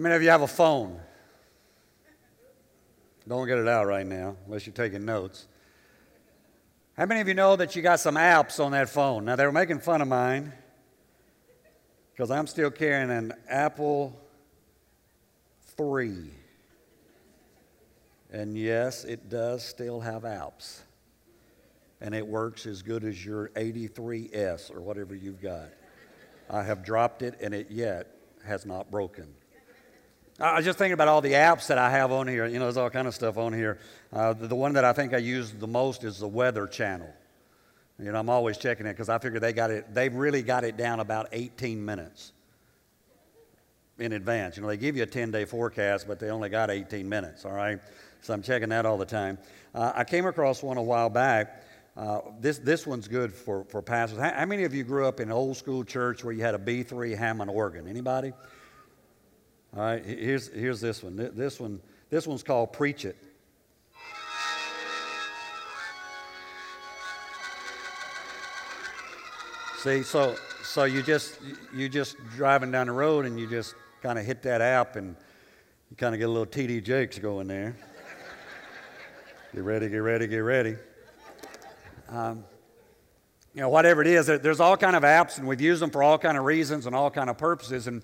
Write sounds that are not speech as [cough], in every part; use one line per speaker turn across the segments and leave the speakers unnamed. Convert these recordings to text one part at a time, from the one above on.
Many of you have a phone? Don't get it out right now unless you're taking notes. How many of you know that you got some apps on that phone? Now, they were making fun of mine because I'm still carrying an Apple 3. And yes, it does still have apps. And it works as good as your 83S or whatever you've got. I have dropped it and it yet has not broken. I was just thinking about all the apps that I have on here. You know, there's all kind of stuff on here. Uh, the, the, one that I think I use the most is the Weather Channel. You know, I'm always checking it because I figure they got it. They've really got it down about 18 minutes in advance. You know, they give you a 10-day forecast, but they only got 18 minutes. All right, so I'm checking that all the time. Uh, I came across one a while back. Uh, this this one's good for for pastors. How, how many of you grew up in an old school church where you had a B3 Hammond organ? Anybody? All right, here's, here's this one. This one, this one's called Preach It. See, so so you just you just driving down the road and you just kind of hit that app and you kind of get a little TD Jakes going there. get ready, get ready, get ready. Um, you know, whatever it is, there's all kind of apps, and we've used them for all kind of reasons and all kind of purposes. And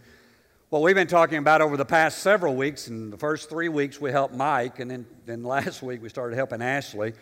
well, we've been talking about over the past several weeks, and the first three weeks we helped Mike, and then, then [laughs] last week we started helping Ashley,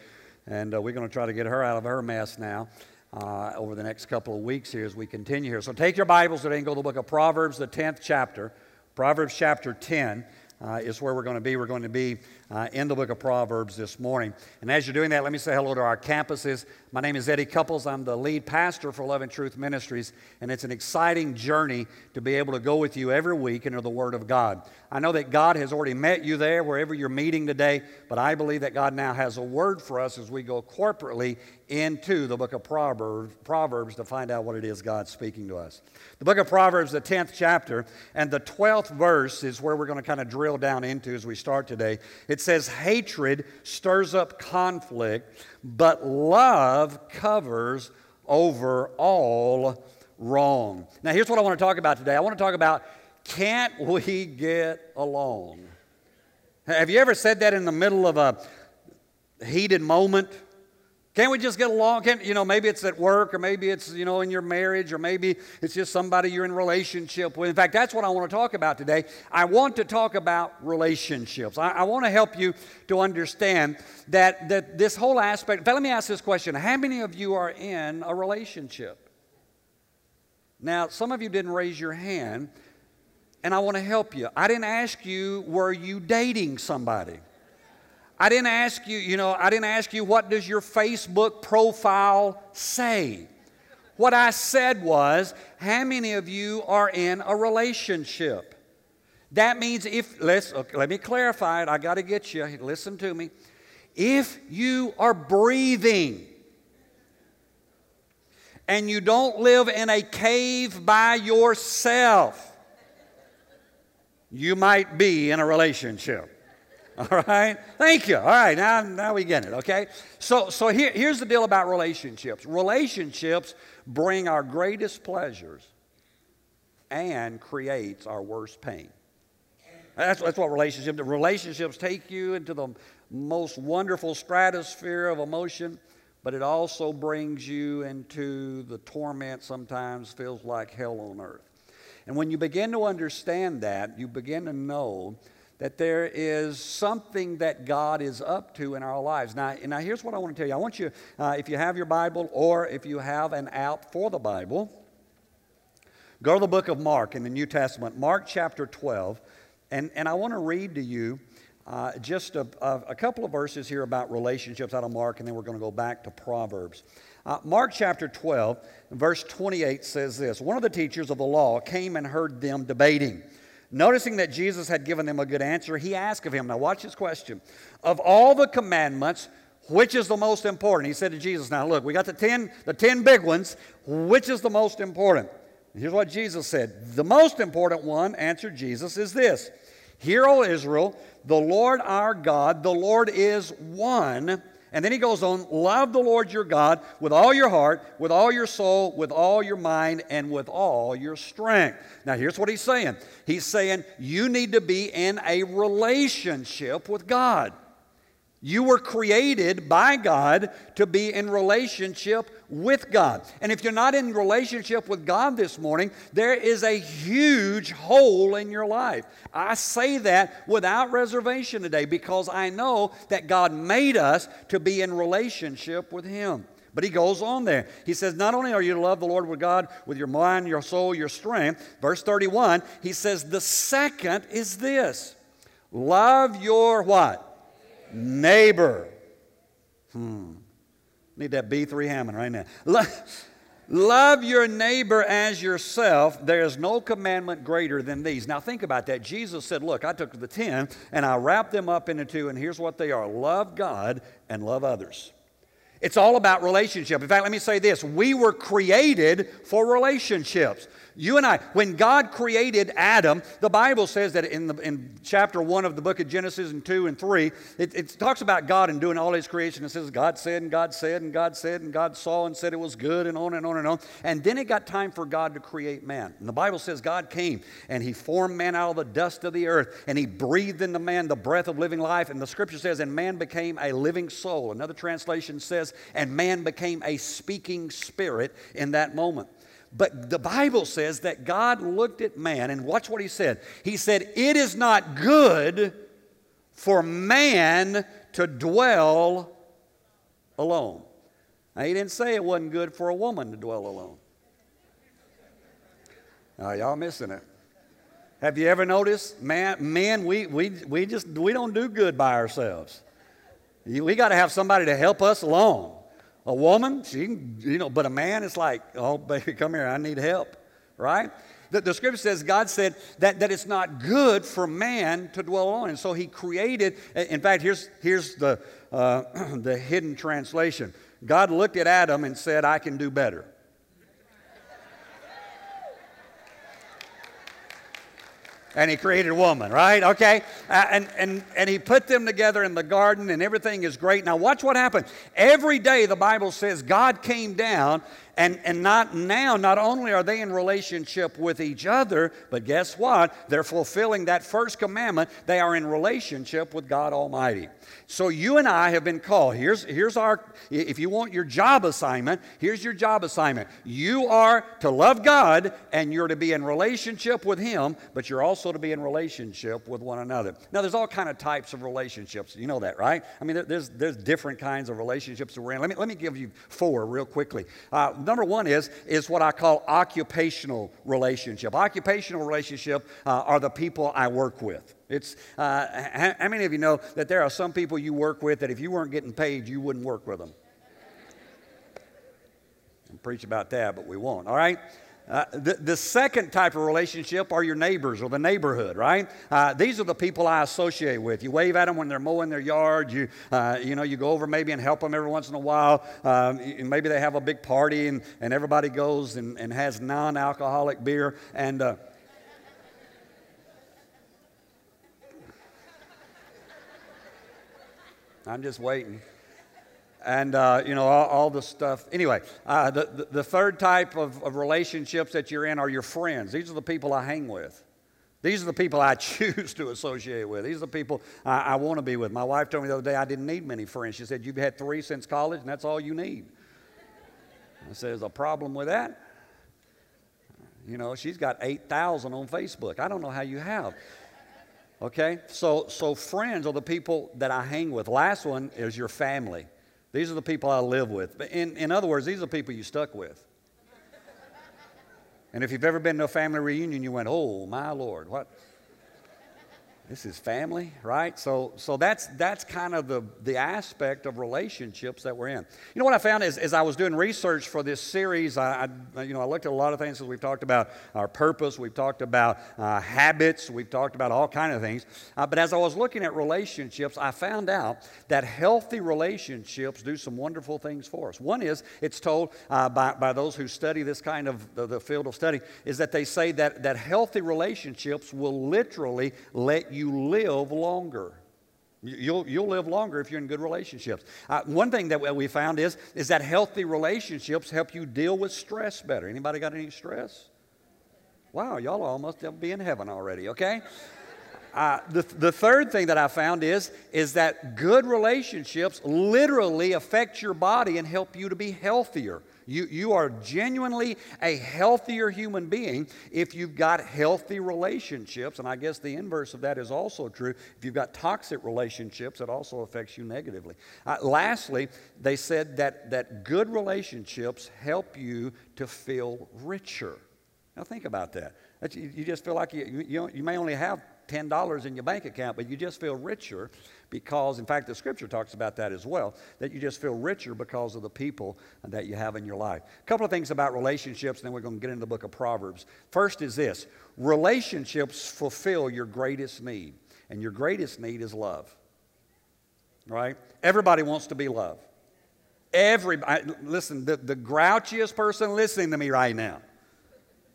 and uh, we're going to try to get her out of her mess now uh, over the next couple of weeks here as we continue here. So take your Bibles today and go to the book of Proverbs, the 10th chapter. Proverbs chapter 10 uh, is where we're going to be. We're going to be uh, in the book of Proverbs this morning. And as you're doing that, let me say hello to our campuses. My name is Eddie Couples. I'm the lead pastor for Love and Truth Ministries, and it's an exciting journey to be able to go with you every week into the Word of God. I know that God has already met you there wherever you're meeting today, but I believe that God now has a word for us as we go corporately into the book of Proverbs, Proverbs to find out what it is God's speaking to us. The book of Proverbs, the 10th chapter, and the 12th verse is where we're going to kind of drill down into as we start today. It says, Hatred stirs up conflict, but love covers over all wrong. Now, here's what I want to talk about today. I want to talk about can't we get along? Have you ever said that in the middle of a heated moment? Can't we just get along? Can't, you know, maybe it's at work or maybe it's, you know, in your marriage or maybe it's just somebody you're in relationship with. In fact, that's what I want to talk about today. I want to talk about relationships. I, I want to help you to understand that, that this whole aspect. Fact, let me ask this question. How many of you are in a relationship? Now, some of you didn't raise your hand, and I want to help you. I didn't ask you, were you dating somebody? I didn't ask you, you know, I didn't ask you what does your Facebook profile say? What I said was, how many of you are in a relationship? That means if, let's, okay, let me clarify it, I got to get you, listen to me. If you are breathing and you don't live in a cave by yourself, you might be in a relationship. [laughs] All right? Thank you. All right, now, now we get it, okay? So, so here, here's the deal about relationships relationships bring our greatest pleasures and creates our worst pain. That's, that's what relationships Relationships take you into the most wonderful stratosphere of emotion, but it also brings you into the torment sometimes feels like hell on earth. And when you begin to understand that, you begin to know that there is something that God is up to in our lives. Now, now here's what I want to tell you. I want you, uh, if you have your Bible or if you have an app for the Bible, go to the book of Mark in the New Testament, Mark chapter 12, and, and I want to read to you uh, just a, a, a, couple of verses here about relationships out of Mark, and then we're going to go back to Proverbs. Uh, Mark chapter 12, verse 28 says this One of the teachers of the law came and heard them debating. Noticing that Jesus had given them a good answer, he asked of him, now watch this question, of all the commandments, which is the most important? He said to Jesus, now look, we got the 10, the 10 big ones, which is the most important? Here's what Jesus said. The most important one, answered Jesus, is this Hear, O Israel, the Lord our God, the Lord is one. And then he goes on, love the Lord your God with all your heart, with all your soul, with all your mind, and with all your strength. Now, here's what he's saying He's saying you need to be in a relationship with God. You were created by God to be in relationship with God. And if you're not in relationship with God this morning, there is a huge hole in your life. I say that without reservation today because I know that God made us to be in relationship with Him. But he goes on there. He says, Not only are you to love the Lord with God with your mind, your soul, your strength, verse 31, he says, The second is this love your what? Neighbor. Hmm. Need that B3 Hammond right now. Love your neighbor as yourself. There is no commandment greater than these. Now, think about that. Jesus said, Look, I took the 10 and I wrapped them up into two, and here's what they are love God and love others. It's all about relationship. In fact, let me say this we were created for relationships. You and I, when God created Adam, the Bible says that in, the, in chapter 1 of the book of Genesis and 2 and 3, it, it talks about God and doing all his creation. It says, God said, and God said, and God said, and God saw and said it was good, and on and on and on. And then it got time for God to create man. And the Bible says God came and he formed man out of the dust of the earth, and he breathed into man the breath of living life. And the scripture says, and man became a living soul. Another translation says, and man became a speaking spirit in that moment. But the Bible says that God looked at man, and watch what he said. He said, It is not good for man to dwell alone. Now, he didn't say it wasn't good for a woman to dwell alone. Now, y'all missing it. Have you ever noticed, man, men, we, we, we just, we don't do good by ourselves. We got to have somebody to help us along. A woman, she can, you know, but a man is like, oh, baby, come here, I need help, right? The, the, scripture says God said that, that it's not good for man to dwell alone. And so he created, in fact, here's, here's the, uh, [clears throat] the hidden translation God looked at Adam and said, I can do better. And he created a woman, right? Okay? Uh, and, and, and he put them together in the garden, and everything is great. Now, watch what happened. Every day, the Bible says, God came down and, and not now, not only are they in relationship with each other, but guess what? They're fulfilling that first commandment. They are in relationship with God Almighty. So you and I have been called. Here's, here's our, if you want your job assignment, here's your job assignment. You are to love God and you're to be in relationship with Him, but you're also to be in relationship with one another. Now, there's all kind of types of relationships. You know that, right? I mean, there's, there's different kinds of relationships that we're in. Let me, let me give you four real quickly. Uh, number one is, is what I call occupational relationship. Occupational relationship uh, are the people I work with. It's, uh, how, how many of you know that there are some people you work with that if you weren't getting paid, you wouldn't work with them? And preach about that, but we won't, all right? Uh, the, the, second type of relationship are your neighbors or the neighborhood, right? Uh, these are the people I associate with. You wave at them when they're mowing their yard. You, uh, you know, you go over maybe and help them every once in a while. Um, maybe they have a big party and, and everybody goes and, and has non-alcoholic beer. And uh, I'm just waiting and uh, you know all, all, the stuff anyway uh, the, the, the, third type of, of relationships that you're in are your friends these are the people i hang with These are the people I [laughs] choose to associate with. These are the people I, I want to be with. My wife told me the other day I didn't need many friends. She said, You've had three since college, and that's all you need. I said, There's a problem with that. You know, she's got 8,000 on Facebook. I don't know how you have. Okay? So, so friends are the people that I hang with. Last one is your family. These are the people I live with. In, in other words, these are the people you stuck with. And if you've ever been to a family reunion, you went, oh, my Lord, what? This is family, right? So, so that's, that's kind of the, the aspect of relationships that we're in. You know what I found is, as I was doing research for this series, I, I, you know, I looked at a lot of things. We've talked about our purpose, we've talked about uh, habits, we've talked about all kind of things. Uh, but as I was looking at relationships, I found out that healthy relationships do some wonderful things for us. One is, it's told uh, by, by those who study this kind of the, the field of study, is that they say that, that healthy relationships will literally let you you live longer. You'll, you'll live longer if you're in good relationships. Uh, one thing that we found is, is that healthy relationships help you deal with stress better. Anybody got any stress? Wow, y'all almost be in heaven already, okay? Uh, the, the third thing that I found is, is that good relationships literally affect your body and help you to be healthier. You, you are genuinely a healthier human being if you've got healthy relationships. And I guess the inverse of that is also true. If you've got toxic relationships, it also affects you negatively. Uh, lastly, they said that, that good relationships help you to feel richer. Now, think about that. You, you just feel like you, you, you may only have $10 in your bank account, but you just feel richer because, in fact, the scripture talks about that as well, that you just feel richer because of the people that you have in your life. A couple of things about relationships, and then we're going to get into the book of Proverbs. First is this relationships fulfill your greatest need, and your greatest need is love. Right? Everybody wants to be loved. Everybody, listen, the, the grouchiest person listening to me right now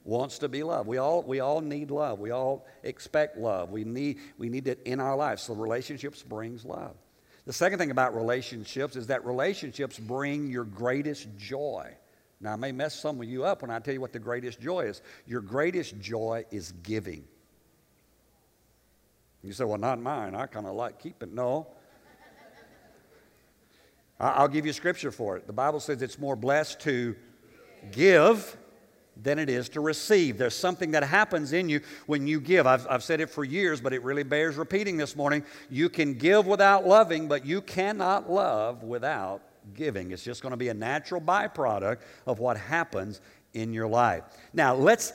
wants to be loved. We all, we all need love. We all expect love. We need, we need it in our lives. So relationships brings love. The second thing about relationships is that relationships bring your greatest joy. Now, I may mess some of you up when I tell you what the greatest joy is. Your greatest joy is giving. You say, well, not mine. I kind of like keeping. No. I'll give you scripture for it. The Bible says it's more blessed to give than it is to receive. There's something that happens in you when you give. I've, I've said it for years, but it really bears repeating this morning. You can give without loving, but you cannot love without giving. It's just going to be a natural byproduct of what happens in your life. Now, let's,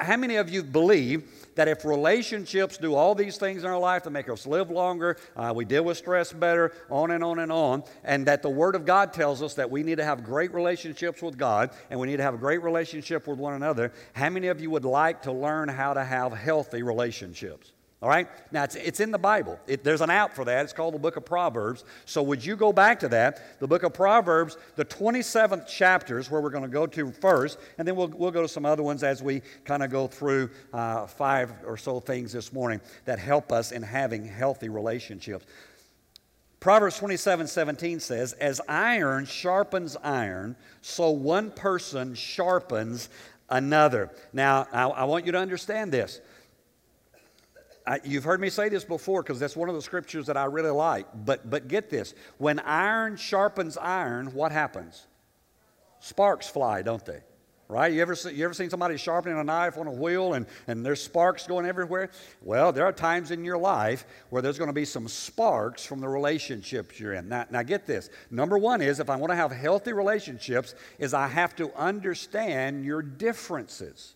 how many of you believe that if relationships do all these things in our life to make us live longer, uh, we deal with stress better, on and on and on, and that the Word of God tells us that we need to have great relationships with God and we need to have a great relationship with one another, how many of you would like to learn how to have healthy relationships? All right? Now, it's, it's in the Bible. It, there's an app for that. It's called the book of Proverbs. So, would you go back to that? The book of Proverbs, the 27th chapters, where we're going to go to first, and then we'll, we'll go to some other ones as we kind of go through uh, five or so things this morning that help us in having healthy relationships. Proverbs 27 17 says, As iron sharpens iron, so one person sharpens another. Now, I, I want you to understand this. I, you've heard me say this before because that's one of the scriptures that I really like. But, but get this when iron sharpens iron, what happens? Sparks fly, don't they? Right? You ever, see, you ever seen somebody sharpening a knife on a wheel and, and there's sparks going everywhere? Well, there are times in your life where there's going to be some sparks from the relationships you're in. Now, now get this. Number one is if I want to have healthy relationships, is I have to understand your differences.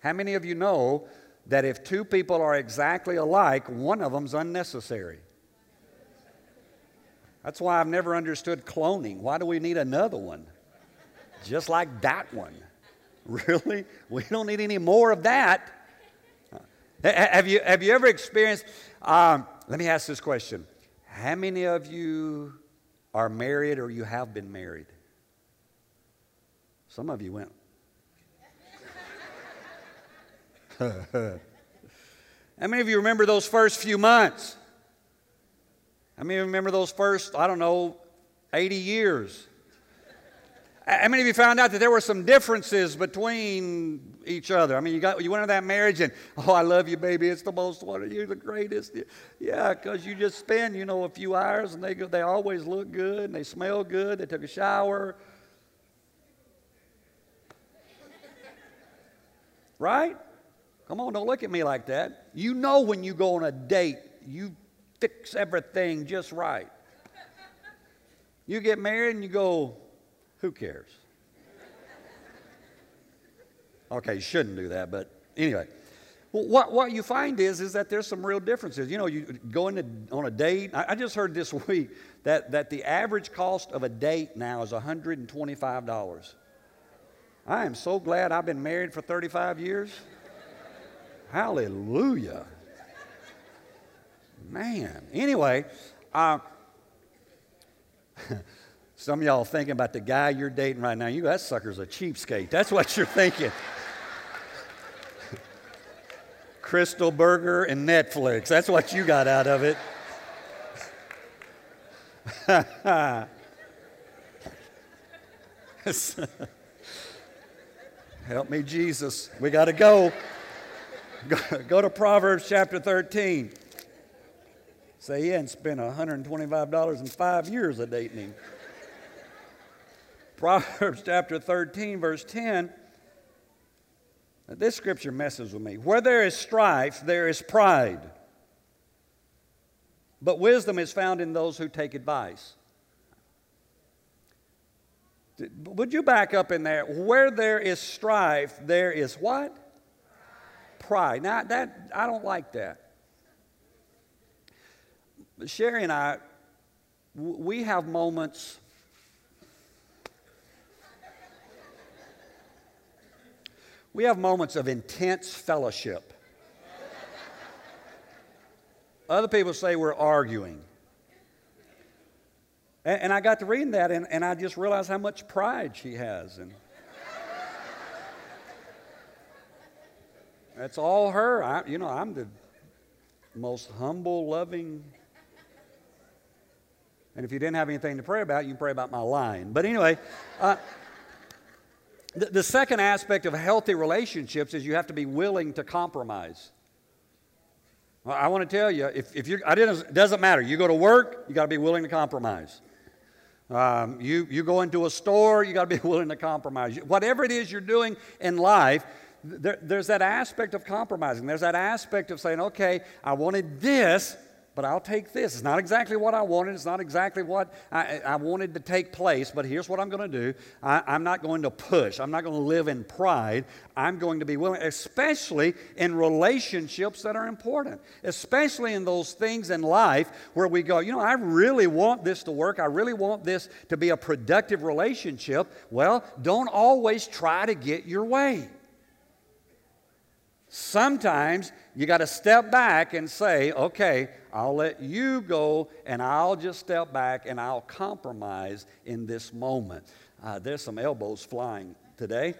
How many of you know that if two people are exactly alike, one of them's unnecessary? That's why I've never understood cloning. Why do we need another one? Just like that one. [laughs] Really? We don't need any more of that. Have you, have you ever experienced? Um, let me ask this question How many of you are married or you have been married? Some of you went, How many of you remember those first few months? How many of you remember those first, I don't know, 80 years? How many of you found out that there were some differences between each other? I mean, you got you went into that marriage and oh, I love you, baby. It's the most wonderful. You're the greatest. Yeah, because you just spend you know a few hours and they go, they always look good and they smell good. They took a shower. Right? Come on, don't look at me like that. You know when you go on a date, you fix everything just right. You get married and you go, who cares? Okay, you shouldn't do that, but anyway. Well, what, what you find is, is that there's some real differences. You know, you go into, on a date. I, I just heard this [laughs] week that, that the average cost of a date now is $125. I am so glad I've been married for 35 years. Hallelujah. Man. Anyway, uh, [laughs] some of y'all thinking about the guy you're dating right now. You, that sucker's a cheapskate. That's what you're thinking. [laughs] Krystal Burger and Netflix. That's what you got out of it. [laughs] Help me, Jesus. We got to go. Go. To Proverbs chapter 13. Say he hadn't spent $125 in five years of dating him. Proverbs chapter 13, verse 10. This scripture messes with me. Where there is strife, there is pride. But wisdom is found in those who take advice. Would you back up in there? Where there is strife, there is what? Pride. Now, that, I don't like that. Sherry and I, we have moments We have moments of intense fellowship. Other people say we're arguing. And, and, I got to reading that, and, and I just realized how much pride she has. And that's all her. I, you know, I'm the most humble, loving. And if you didn't have anything to pray about, you can pray about my lying. But anyway. Uh, the, the second aspect of healthy relationships is you have to be willing to compromise. Well, I want to tell you, if, if you, it doesn't matter. You go to work, you got to be willing to compromise. Um, you, you go into a store, you got to be [laughs] willing to compromise. Whatever it is you're doing in life, there, there's that aspect of compromising. There's that aspect of saying, okay, I wanted this, but I'll take this. It's not exactly what I wanted. It's not exactly what I, I wanted to take place, but here's what I'm going to do. I, I'm not going to push. I'm not going to live in pride. I'm going to be willing, especially in relationships that are important, especially in those things in life where we go, you know, I really want this to work. I really want this to be a productive relationship. Well, don't always try to get your way. Sometimes you got to step back and say, okay, I'll let you go and I'll just step back and I'll compromise in this moment. Uh, there's some elbows flying today.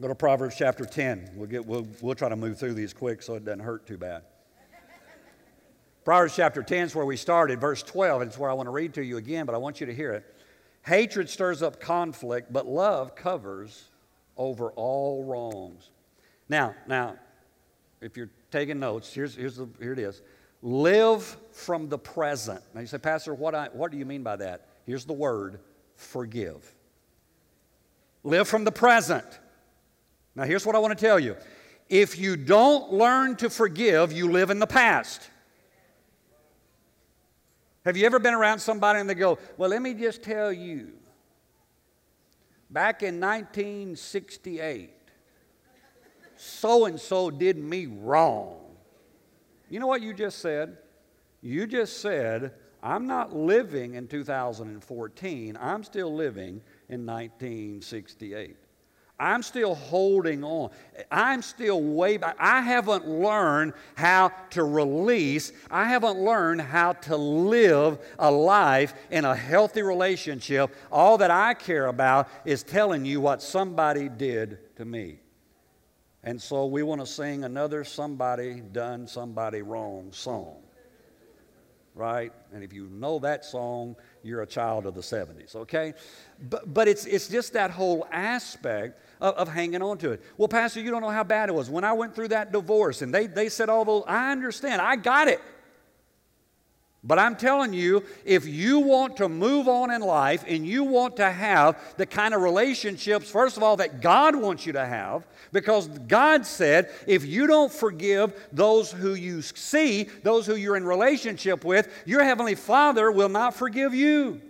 Go to Proverbs chapter 10. We'll, get, we'll, we'll try to move through these quick so it doesn't hurt too bad. Proverbs chapter 10 is where we started, verse 12, and it's where I want to read to you again, but I want you to hear it. Hatred stirs up conflict, but love covers over all wrongs. Now, now, if you're taking notes, here's, here's the, here it is. Live from the present. Now you say, Pastor, what, I, what do you mean by that? Here's the word forgive. Live from the present. Now, here's what I want to tell you. If you don't learn to forgive, you live in the past. Have you ever been around somebody and they go, Well, let me just tell you, back in 1968, so and so did me wrong. You know what you just said? You just said, I'm not living in 2014, I'm still living in 1968. I'm still holding on. I'm still way back. I haven't learned how to release. I haven't learned how to live a life in a healthy relationship. All that I care about is telling you what somebody did to me. And so we want to sing another somebody done somebody wrong song. right? And if you know that song, you're a child of the 70s, okay? But, but it's, it's just that whole aspect of, of, hanging on to it. Well, Pastor, you don't know how bad it was. When I went through that divorce and they, they said all those, I understand, I got it. But I'm telling you, if you want to move on in life and you want to have the kind of relationships, first of all, that God wants you to have, because God said, if you don't forgive those who you see, those who you're in relationship with, your Heavenly Father will not forgive you.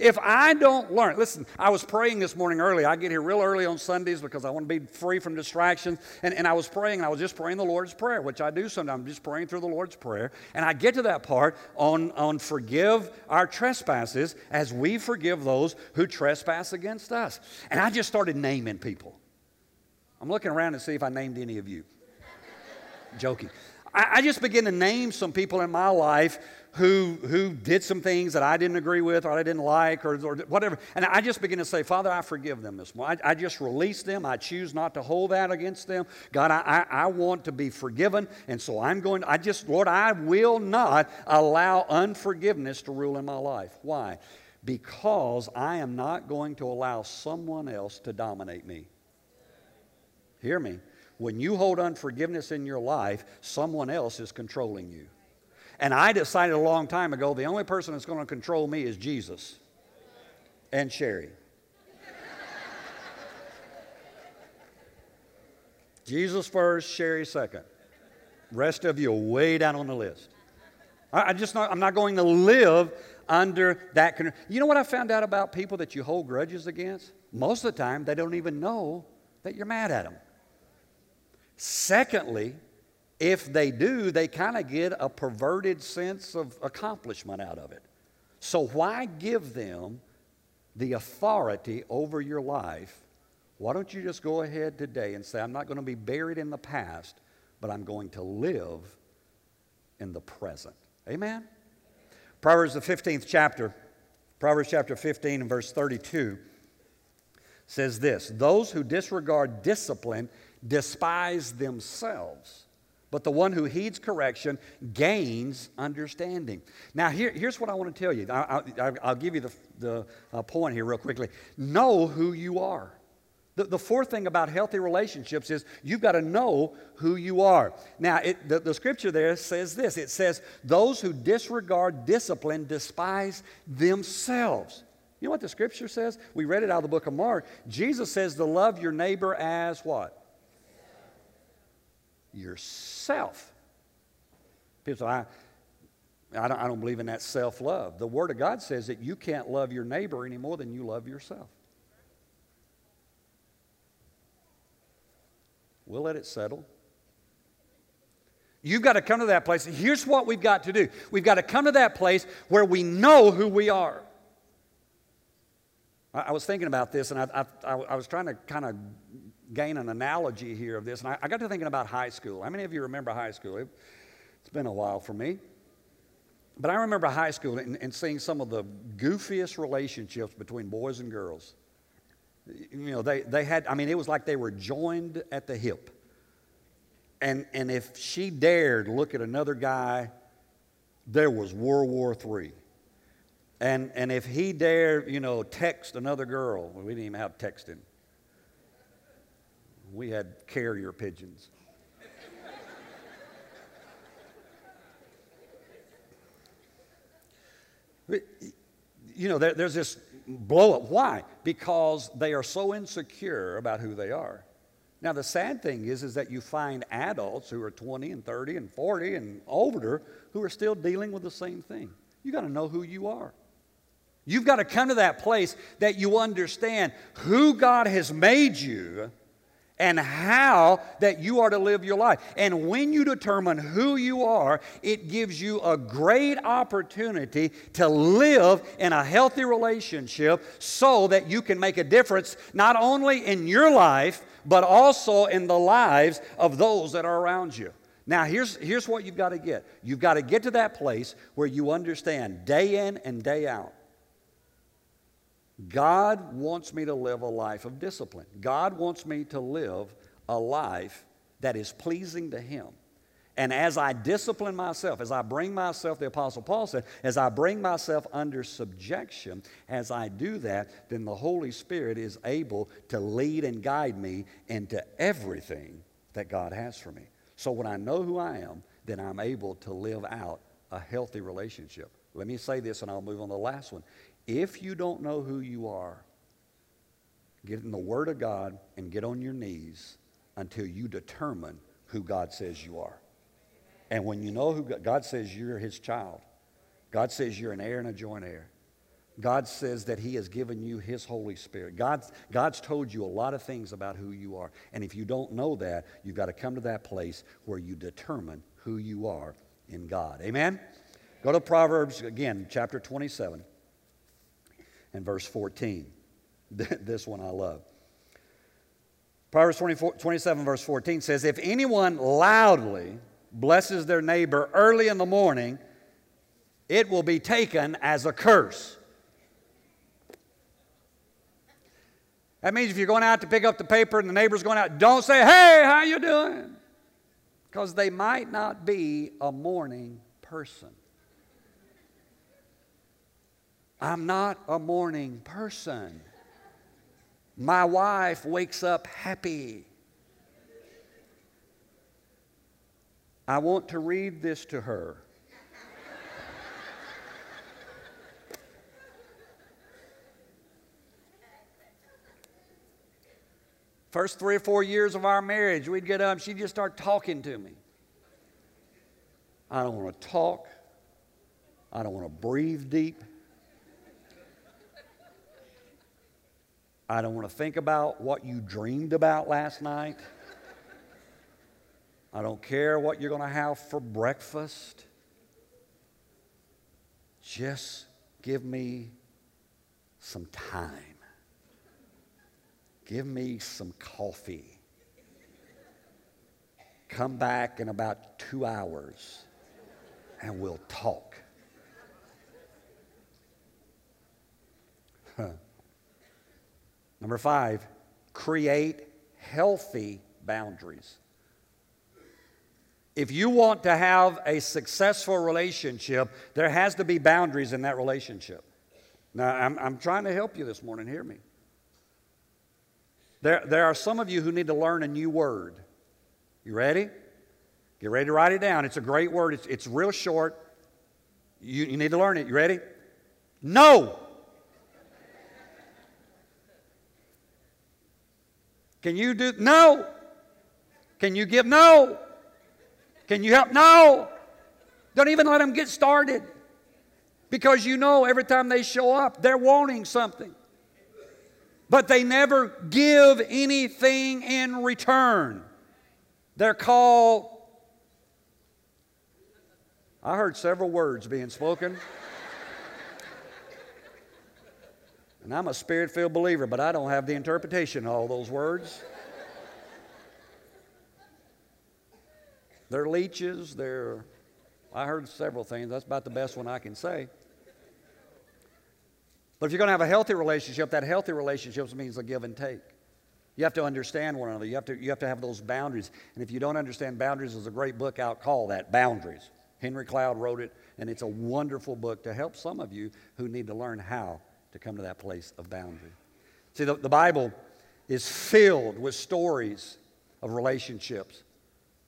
If I don't learn, listen, I was praying this morning early. I get here real early on Sundays because I want to be free from distractions. And, and I was praying, and I was just praying the Lord's Prayer, which I do sometimes. I'm just praying through the Lord's Prayer. And I get to that part on, on forgive our trespasses as we forgive those who trespass against us. And I just started naming people. I'm looking around to see if I named any of you. Joking. I, I just began to name some people in my life who, who did some things that I didn't agree with or I didn't like or, or whatever. And I just begin to say, Father, I forgive them this morning. I, I just release them. I choose not to hold that against them. God, I, I, I want to be forgiven. And so I'm going, I just, Lord, I will not allow unforgiveness to rule in my life. Why? Because I am not going to allow someone else to dominate me. Hear me. When you hold unforgiveness in your life, someone else is controlling you. And I decided a long time ago the only person that's going to control me is Jesus and Sherry. [laughs] Jesus first, Sherry second. Rest of you way down on the list. I, I just not, I'm not going to live under that. Con- you know what I found out about people that you hold grudges against? Most of the time, they don't even know that you're mad at them. Secondly, if they do, they kind of get a perverted sense of accomplishment out of it. So, why give them the authority over your life? Why don't you just go ahead today and say, I'm not going to be buried in the past, but I'm going to live in the present? Amen? Proverbs, the 15th chapter, Proverbs chapter 15 and verse 32 says this Those who disregard discipline despise themselves but the one who heeds correction gains understanding. Now, here, here's what I want to tell you. I, will give you the, the uh, point here, real quickly. Know who you are. The, the fourth thing about healthy relationships is you've got to know who you are. Now, it, the, the scripture there says this it says, Those who disregard discipline despise themselves. You know what the scripture says? We read it out of the book of Mark. Jesus says to love your neighbor as what? Yourself. People say, I, I don't, I don't believe in that self love. The Word of God says that you can't love your neighbor any more than you love yourself. We'll let it settle. You've got to come to that place. Here's what we've got to do we've got to come to that place where we know who we are. I, was thinking about this, and I, I, I was trying to kind of gain an analogy here of this. And I, I, got to thinking about high school. How many of you remember high school? It, has been a while for me. But I remember high school and, and seeing some of the goofiest relationships between boys and girls. You know, they, they had, I mean, it was like they were joined at the hip. And, and if she dared look at another guy, there was World War III. And, and if he dared, you know, text another girl, well, we didn't even have texting we had carrier pigeons. you know, there, there's this blow up. Why? Because they are so insecure about who they are. Now, the sad thing is, is that you find adults who are 20 and 30 and 40 and older who are still dealing with the same thing. You got to know who you are. You've got to come to that place that you understand who God has made you and how that you are to live your life. And when you determine who you are, it gives you a great opportunity to live in a healthy relationship so that you can make a difference not only in your life, but also in the lives of those that are around you. Now, here's, here's what you've got to get you've got to get to that place where you understand day in and day out God wants me to live a life of discipline. God wants me to live a life that is pleasing to Him. And as I discipline myself, as I bring myself, the Apostle Paul said, as I bring myself under subjection, as I do that, then the Holy Spirit is able to lead and guide me into everything that God has for me. So when I know who I am, then I'm able to live out a healthy relationship. Let me say this and I'll move on to the last one. If you don't know who you are, get in the Word of God and get on your knees until you determine who God says you are. And when you know who God, God says you're His child, God says you're an heir and a joint heir. God says that He has given you His Holy Spirit. God's, God's told you a lot of things about who you are. And if you don't know that, you've got to come to that place where you determine who you are in God. Amen? Go to Proverbs again, chapter 27 and verse 14. [laughs] this one I love. Proverbs 24, 27, verse 14 says, If anyone loudly blesses their neighbor early in the morning, it will be taken as a curse. That means if you're going out to pick up the paper and the neighbor's going out, don't say, "Hey, how you doing?" Because they might not be a morning person. I'm not a morning person. My wife wakes up happy. I want to read this to her. First three or four years of our marriage, we'd get up, she'd just start talking to me. I don't want to talk. I don't want to breathe deep. I don't want to think about what you dreamed about last night. I don't care what you're going to have for breakfast. Just give me some time. Give me some coffee. Come back in about two hours and we'll talk. Huh. Number five, create healthy boundaries. If you want to have a successful relationship, there has to be boundaries in that relationship. Now, I'm, I'm trying to help you this morning. Hear me. There, there are some of you who need to learn a new word. You ready? Get ready to write it down. It's a great word, it's, it's real short. You, you need to learn it. You ready? No. Can you do? No. Can you give? No. Can you help? No. Don't even let them get started. Because you know every time they show up, they're wanting something. But they never give anything in return. They're called, I heard several words being spoken. And I'm a spirit filled believer, but I don't have the interpretation of all those words. they're leeches, they're, I heard several things. That's about the best one I can say. But if you're going to have a healthy relationship, that healthy relationship means a give and take. You have to understand one another. You have to, you have to have those boundaries. And if you don't understand boundaries, there's a great book out called that, Boundaries. Henry Cloud wrote it, and it's a wonderful book to help some of you who need to learn how to come to that place of boundary. See, the, the Bible is filled with stories of relationships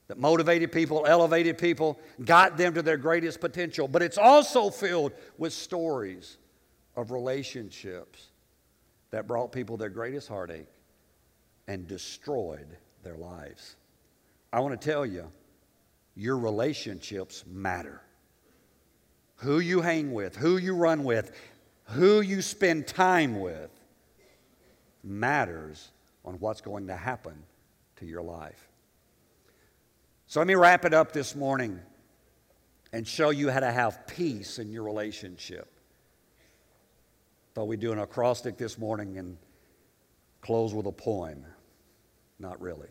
that motivated people, elevated people, got them to their greatest potential. But it's also filled with stories of relationships that brought people their greatest heartache and destroyed their lives. I want to tell you, your relationships matter. Who you hang with, who you run with, who you spend time with matters on what's going to happen to your life. So let me wrap it up this morning and show you how to have peace in your relationship. Thought we'd do an acrostic this morning and close with a poem. Not really.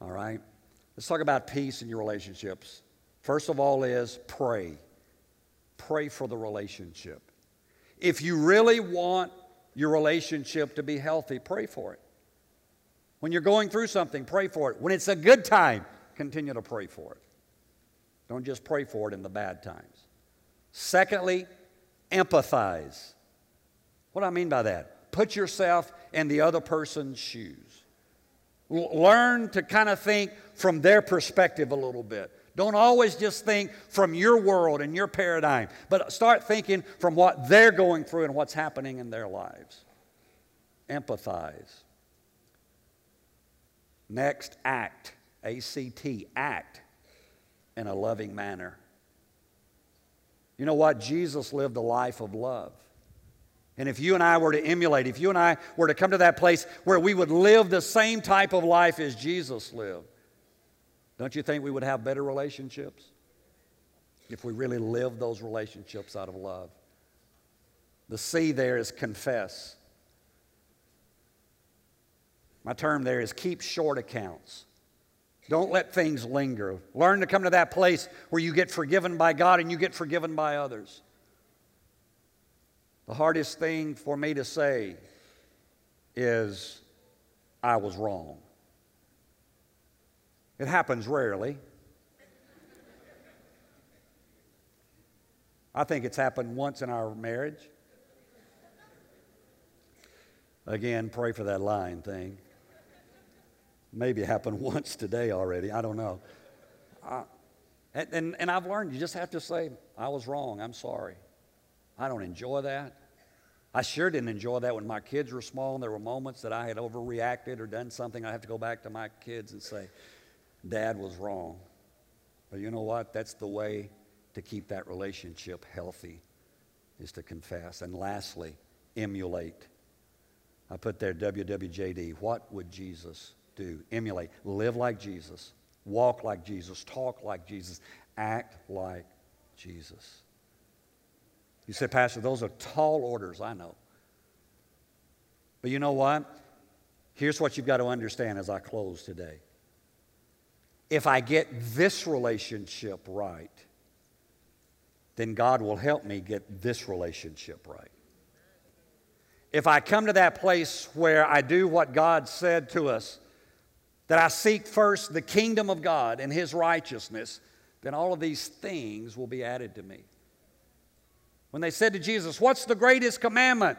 All right? Let's talk about peace in your relationships. First of all, is pray pray for the relationship. If you really want your relationship to be healthy, pray for it. When you're going through something, pray for it. When it's a good time, continue to pray for it. Don't just pray for it in the bad times. Secondly, empathize. What do I mean by that? Put yourself in the other person's shoes. L- learn to kind of think from their perspective a little bit. Don't always just think from your world and your paradigm, but start thinking from what they're going through and what's happening in their lives. Empathize. Next, act. A C T, act in a loving manner. You know what? Jesus lived a life of love. And if you and I were to emulate, if you and I were to come to that place where we would live the same type of life as Jesus lived, don't you think we would have better relationships? If we really lived those relationships out of love. The C there is confess. My term there is keep short accounts. Don't let things linger. Learn to come to that place where you get forgiven by God and you get forgiven by others. The hardest thing for me to say is, I was wrong. It happens rarely. I think it's happened once in our marriage. Again, pray for that lying thing. Maybe it happened [laughs] once today already. I don't know. Uh, and, and, and I've learned you just have to say, I was wrong. I'm sorry. I don't enjoy that. I sure didn't enjoy that when my kids were small and there were moments that I had overreacted or done something. I have to go back to my kids and say, Dad was wrong. But you know what? That's the way to keep that relationship healthy is to confess. And lastly, emulate. I put there WWJD. What would Jesus do? Emulate. Live like Jesus. Walk like Jesus. Talk like Jesus. Act like Jesus. You say, Pastor, those are tall orders, I know. But you know what? Here's what you've got to understand as I close today. If I get this relationship right, then God will help me get this relationship right. If I come to that place where I do what God said to us, that I seek first the kingdom of God and His righteousness, then all of these things will be added to me. When they said to Jesus, What's the greatest commandment?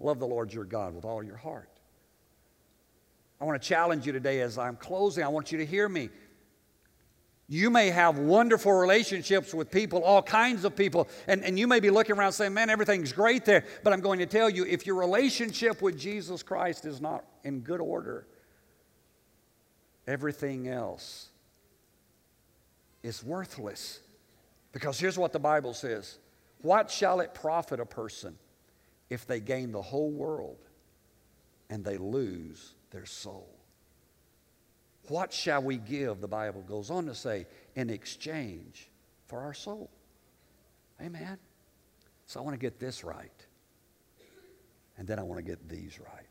Love the Lord your God with all your heart. I want to challenge you today as I'm closing. I want you to hear me. You may have wonderful relationships with people, all kinds of people, and, and you may be looking around saying, Man, everything's great there. But I'm going to tell you, if your relationship with Jesus Christ is not in good order, everything else is worthless. Because here's what the Bible says What shall it profit a person if they gain the whole world and they lose their soul? What shall we give, the Bible goes on to say, in exchange for our soul? Amen. So I want to get this right. And then I want to get these right.